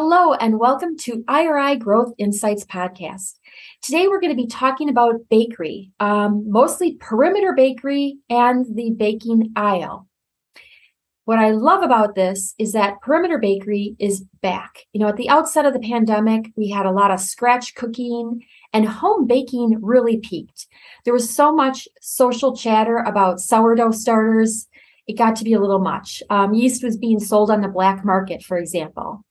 Hello, and welcome to IRI Growth Insights Podcast. Today, we're going to be talking about bakery, um, mostly perimeter bakery and the baking aisle. What I love about this is that perimeter bakery is back. You know, at the outset of the pandemic, we had a lot of scratch cooking and home baking really peaked. There was so much social chatter about sourdough starters. It got to be a little much. Um, yeast was being sold on the black market, for example.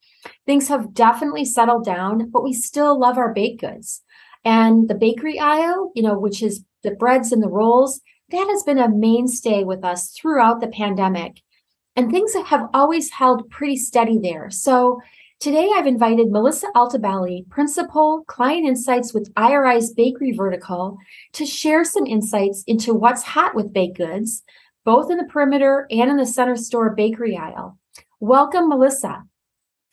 Things have definitely settled down, but we still love our baked goods. And the bakery aisle, you know, which is the breads and the rolls, that has been a mainstay with us throughout the pandemic. And things have always held pretty steady there. So today I've invited Melissa Altabelli, Principal Client Insights with IRI's Bakery Vertical, to share some insights into what's hot with baked goods, both in the perimeter and in the center store bakery aisle. Welcome, Melissa.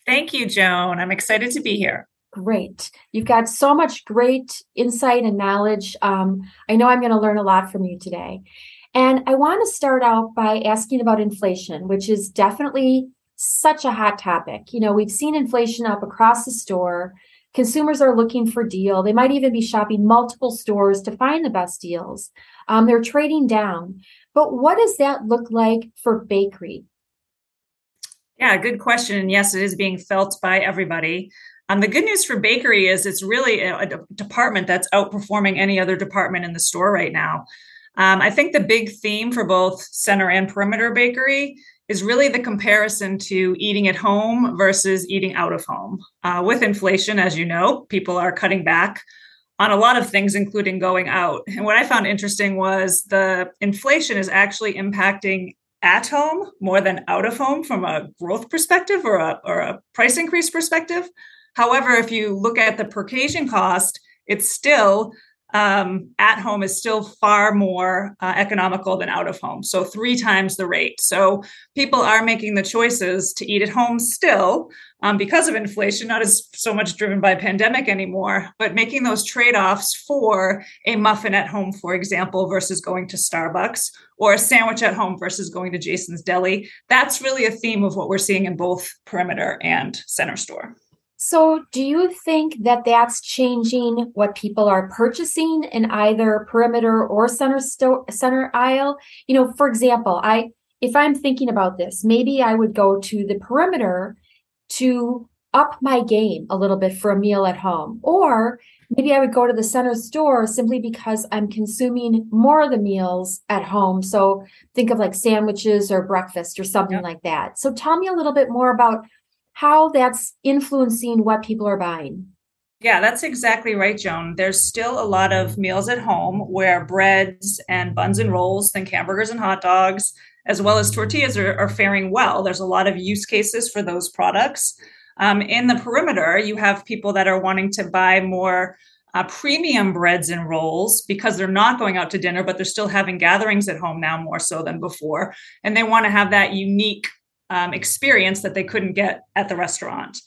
Thank you, Joan. I'm excited to be here. Great. You've got so much great insight and knowledge. Um, I know I'm going to learn a lot from you today. And I want to start out by asking about inflation, which is definitely such a hot topic. You know, we've seen inflation up across the store. Consumers are looking for deal. They might even be shopping multiple stores to find the best deals. Um, they're trading down. But what does that look like for bakery? Yeah, good question. And yes, it is being felt by everybody. Um, the good news for bakery is it's really a, a department that's outperforming any other department in the store right now. Um, I think the big theme for both center and perimeter bakery is really the comparison to eating at home versus eating out of home. Uh, with inflation, as you know, people are cutting back on a lot of things, including going out. And what I found interesting was the inflation is actually impacting at home more than out of home from a growth perspective or a, or a price increase perspective. However, if you look at the per occasion cost, it's still um, at home is still far more uh, economical than out of home. So, three times the rate. So, people are making the choices to eat at home still um, because of inflation, not as so much driven by pandemic anymore, but making those trade offs for a muffin at home, for example, versus going to Starbucks or a sandwich at home versus going to Jason's Deli. That's really a theme of what we're seeing in both perimeter and center store. So, do you think that that's changing what people are purchasing in either perimeter or center sto- center aisle? You know, for example, I if I'm thinking about this, maybe I would go to the perimeter to up my game a little bit for a meal at home, or maybe I would go to the center store simply because I'm consuming more of the meals at home. So think of like sandwiches or breakfast or something like that. So tell me a little bit more about how that's influencing what people are buying. Yeah, that's exactly right, Joan. There's still a lot of meals at home where breads and buns and rolls, think hamburgers and hot dogs, as well as tortillas are, are faring well. There's a lot of use cases for those products. Um, in the perimeter, you have people that are wanting to buy more uh, premium breads and rolls because they're not going out to dinner, but they're still having gatherings at home now more so than before. And they want to have that unique um, experience that they couldn't get at the restaurant.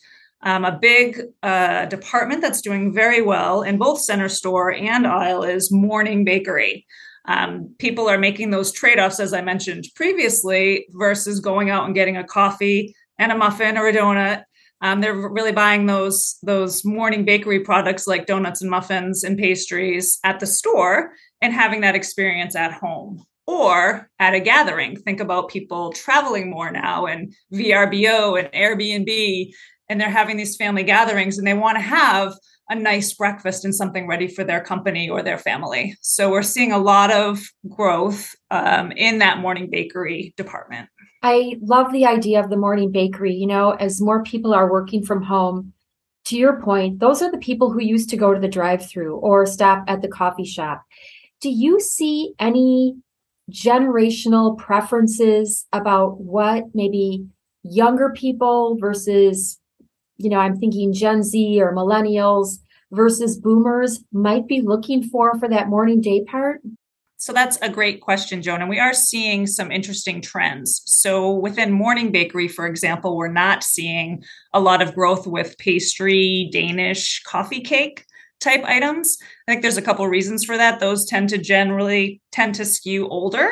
Um, a big uh, department that's doing very well in both center store and aisle is morning bakery. Um, people are making those trade offs, as I mentioned previously, versus going out and getting a coffee and a muffin or a donut. Um, they're really buying those those morning bakery products like donuts and muffins and pastries at the store and having that experience at home or at a gathering. Think about people traveling more now and VRBO and Airbnb, and they're having these family gatherings and they want to have a nice breakfast and something ready for their company or their family. So we're seeing a lot of growth um, in that morning bakery department. I love the idea of the morning bakery. You know, as more people are working from home, to your point, those are the people who used to go to the drive through or stop at the coffee shop. Do you see any generational preferences about what maybe younger people versus, you know, I'm thinking Gen Z or millennials versus boomers might be looking for for that morning day part? So that's a great question, Joan. And we are seeing some interesting trends. So within morning bakery, for example, we're not seeing a lot of growth with pastry, Danish, coffee cake type items. I think there's a couple reasons for that. Those tend to generally tend to skew older.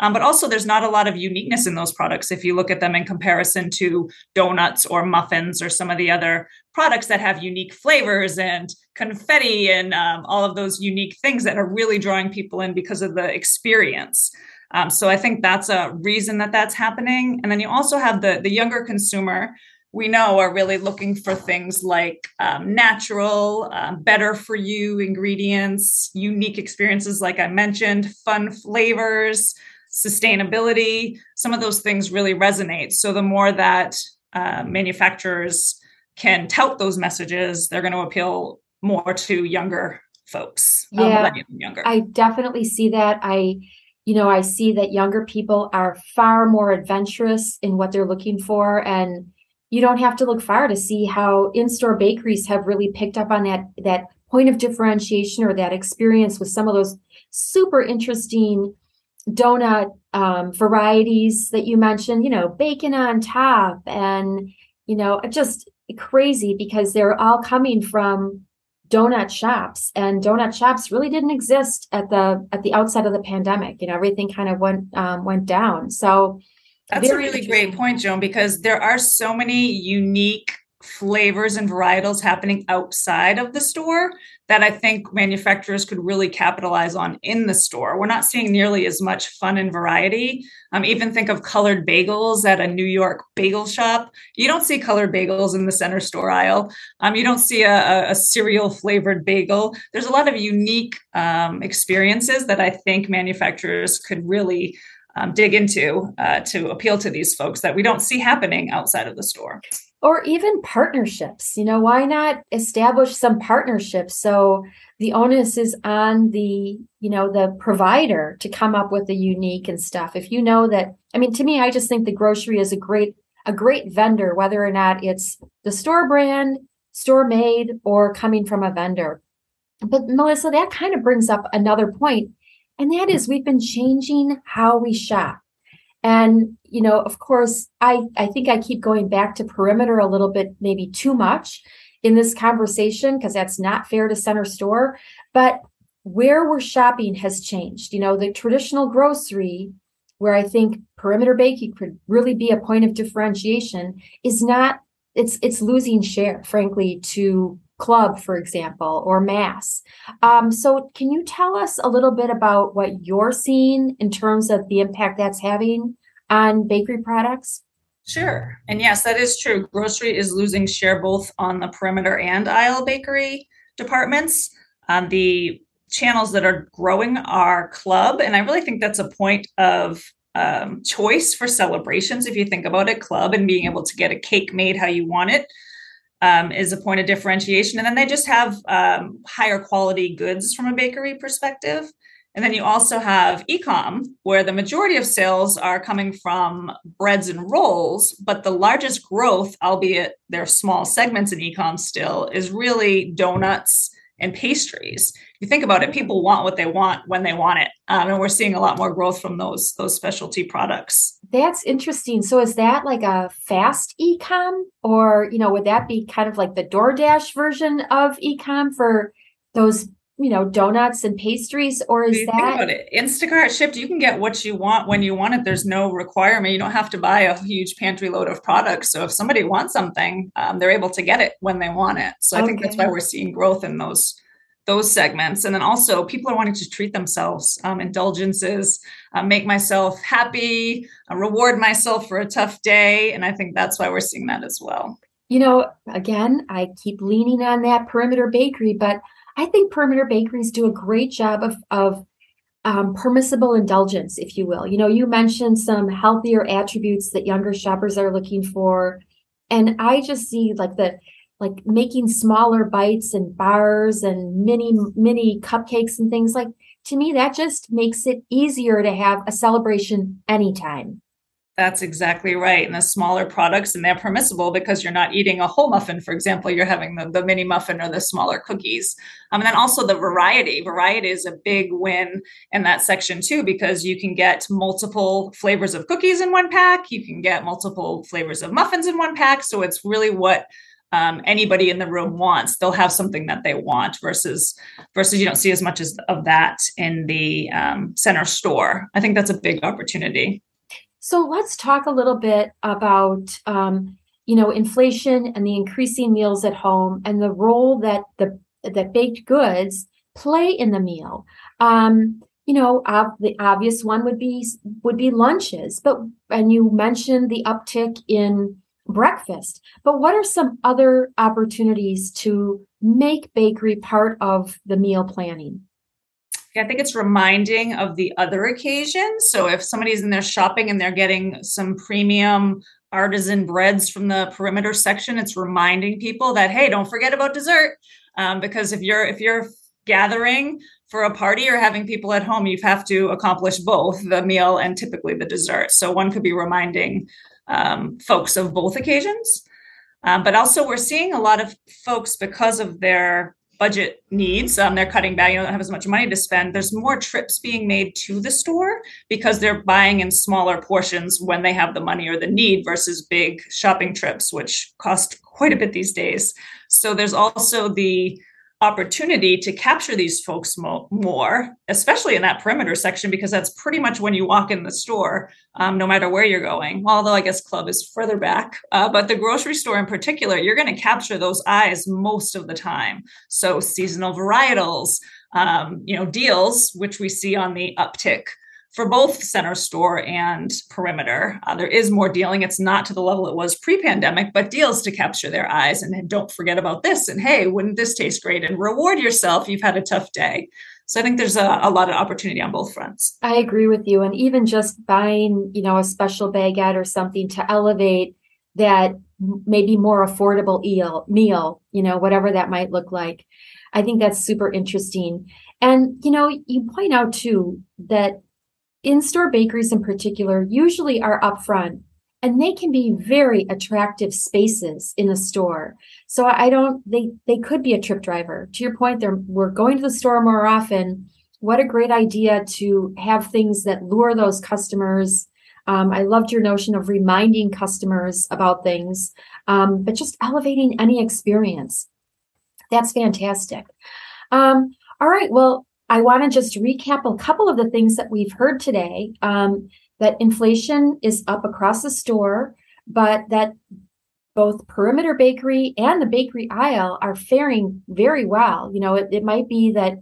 Um, but also, there's not a lot of uniqueness in those products if you look at them in comparison to donuts or muffins or some of the other products that have unique flavors and confetti and um, all of those unique things that are really drawing people in because of the experience. Um, so I think that's a reason that that's happening. And then you also have the the younger consumer we know are really looking for things like um, natural, um, better for you ingredients, unique experiences, like I mentioned, fun flavors, sustainability. Some of those things really resonate. So the more that uh, manufacturers can tout those messages, they're going to appeal more to younger folks. Um, yeah, um, younger. I definitely see that. I you know, I see that younger people are far more adventurous in what they're looking for and you don't have to look far to see how in-store bakeries have really picked up on that that point of differentiation or that experience with some of those super interesting donut um, varieties that you mentioned you know bacon on top and you know just crazy because they're all coming from donut shops and donut shops really didn't exist at the at the outset of the pandemic you know everything kind of went um, went down. So that's a really great point, Joan, because there are so many unique flavors and varietals happening outside of the store that I think manufacturers could really capitalize on in the store. We're not seeing nearly as much fun and variety. Um, even think of colored bagels at a New York bagel shop. You don't see colored bagels in the center store aisle. Um, you don't see a, a, cereal flavored bagel. There's a lot of unique um, experiences that I think manufacturers could really um, dig into uh, to appeal to these folks that we don't see happening outside of the store. Or even partnerships. You know why not establish some partnerships so the onus is on the you know the provider to come up with the unique and stuff? If you know that i mean to me i just think the grocery is a great a great vendor whether or not it's the store brand store made or coming from a vendor. But melissa that kind of brings up another point and that is we've been changing how we shop. And, you know, of course, I, I think I keep going back to perimeter a little bit, maybe too much in this conversation, because that's not fair to center store. But where we're shopping has changed. You know, the traditional grocery, where I think perimeter baking could really be a point of differentiation, is not, it's it's losing share, frankly, to club, for example, or mass. Um, so, can you tell us a little bit about what you're seeing in terms of the impact that's having on bakery products? Sure. And yes, that is true. Grocery is losing share both on the perimeter and aisle bakery departments. Um, the channels that are growing are club. And I really think that's a point of um, choice for celebrations. If you think about it, club and being able to get a cake made how you want it um, is a point of differentiation. And then they just have um, higher quality goods from a bakery perspective. And then you also have ecom, where the majority of sales are coming from breads and rolls, but the largest growth, albeit they're small segments in ecom still, is really donuts and pastries. You think about it, people want what they want when they want it, um, and we're seeing a lot more growth from those those specialty products. That's interesting. So is that like a fast ecom, or you know, would that be kind of like the DoorDash version of ecom for those you know donuts and pastries? Or is that think about it. Instacart Shipt you can get what you want when you want it. There's no requirement. You don't have to buy a huge pantry load of products. So if somebody wants something um, they're able to get it when they want it. So i okay. think that's why we're seeing growth in those those segments and then also people are wanting to treat themselves um, indulgences uh, make myself happy uh, reward myself for a tough day and i think that's why we're seeing that as well you know again i keep leaning on that perimeter bakery but I think perimeter bakeries do a great job of, of um, permissible indulgence, if you will. You know, you mentioned some healthier attributes that younger shoppers are looking for. And I just see like the like making smaller bites and bars and mini mini cupcakes and things like to me, that just makes it easier to have a celebration anytime. That's exactly right. And the smaller products, and they're permissible because you're not eating a whole muffin, for example, you're having the, the mini muffin or the smaller cookies. Um, and then also the variety. Variety is a big win in that section too, because you can get multiple flavors of cookies in one pack, you can get multiple flavors of muffins in one pack. So it's really what um, anybody in the room wants they'll have something that they want versus versus you don't see as much as of that in the um, center store i think that's a big opportunity so let's talk a little bit about um, you know inflation and the increasing meals at home and the role that the that baked goods play in the meal. Um, you know, the obvious one would be would be lunches, but and you mentioned the uptick in breakfast. But what are some other opportunities to make bakery part of the meal planning? I think it's reminding of the other occasions. So if somebody's in there shopping and they're getting some premium artisan breads from the perimeter section, it's reminding people that hey, don't forget about dessert. Um, because if you're if you're gathering for a party or having people at home, you have to accomplish both the meal and typically the dessert. So one could be reminding um, folks of both occasions. Um, but also, we're seeing a lot of folks because of their budget needs. Um, they're cutting back, you don't have as much money to spend. There's more trips being made to the store because they're buying in smaller portions when they have the money or the need versus big shopping trips, which cost quite a bit these days. So there's also the opportunity to capture these folks mo- more, especially in that perimeter section, because that's pretty much when you walk in the store, um, no matter where you're going. Although I guess club is further back, uh, but the grocery store in particular, you're going to capture those eyes most of the time. So seasonal varietals, um, you know, deals, which we see on the uptick for both center store and perimeter. Uh, there is more dealing. It's not to the level it was pre pandemic, but deals to capture their eyes. And don't forget about this. And hey, wouldn't this taste great? And reward yourself. You've had a tough day. So I think there's a, a lot of opportunity on both fronts. I agree with you. And even just buying, you know, a special baguette or something to elevate that maybe more affordable eel, meal, you know, whatever that might look like. I think that's super interesting. And, you know, you point out too that in-store bakeries in particular usually are upfront and they can be very attractive spaces in the store. So I don't they they could be a trip driver. To your point, they're we're going to the store more often. What a great idea to have things that lure those customers. Um, I loved your notion of reminding customers about things, um, but just elevating any experience. That's fantastic. Um, all right. Well, I want to just recap a couple of the things that we've heard today. Um, that inflation is up across the store, but that both perimeter bakery and the bakery aisle are faring very well. You know, it, it might be that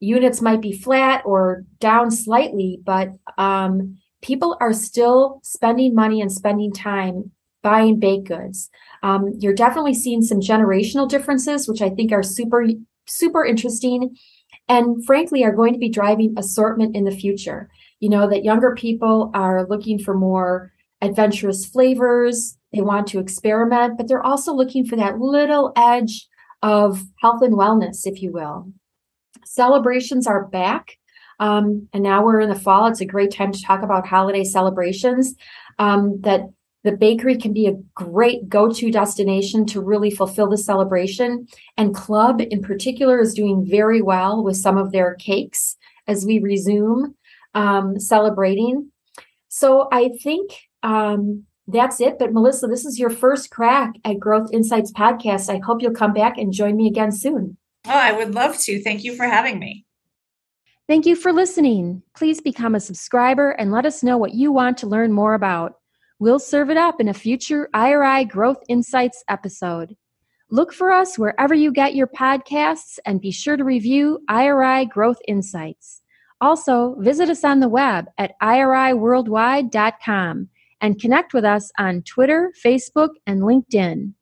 units might be flat or down slightly, but um, people are still spending money and spending time buying baked goods. Um, you're definitely seeing some generational differences, which I think are super, super interesting and frankly are going to be driving assortment in the future. You know, that younger people are looking for more adventurous flavors, they want to experiment, but they're also looking for that little edge of health and wellness, if you will. Celebrations are back. Um, and now we're in the fall. It's a great time to talk about holiday celebrations. Um, that the bakery can be a great go to destination to really fulfill the celebration. And Club, in particular, is doing very well with some of their cakes as we resume um, celebrating. So I think um, that's it. But Melissa, this is your first crack at Growth Insights podcast. I hope you'll come back and join me again soon. Oh, I would love to. Thank you for having me. Thank you for listening. Please become a subscriber and let us know what you want to learn more about. We'll serve it up in a future IRI Growth Insights episode. Look for us wherever you get your podcasts and be sure to review IRI Growth Insights. Also, visit us on the web at iriworldwide.com and connect with us on Twitter, Facebook, and LinkedIn.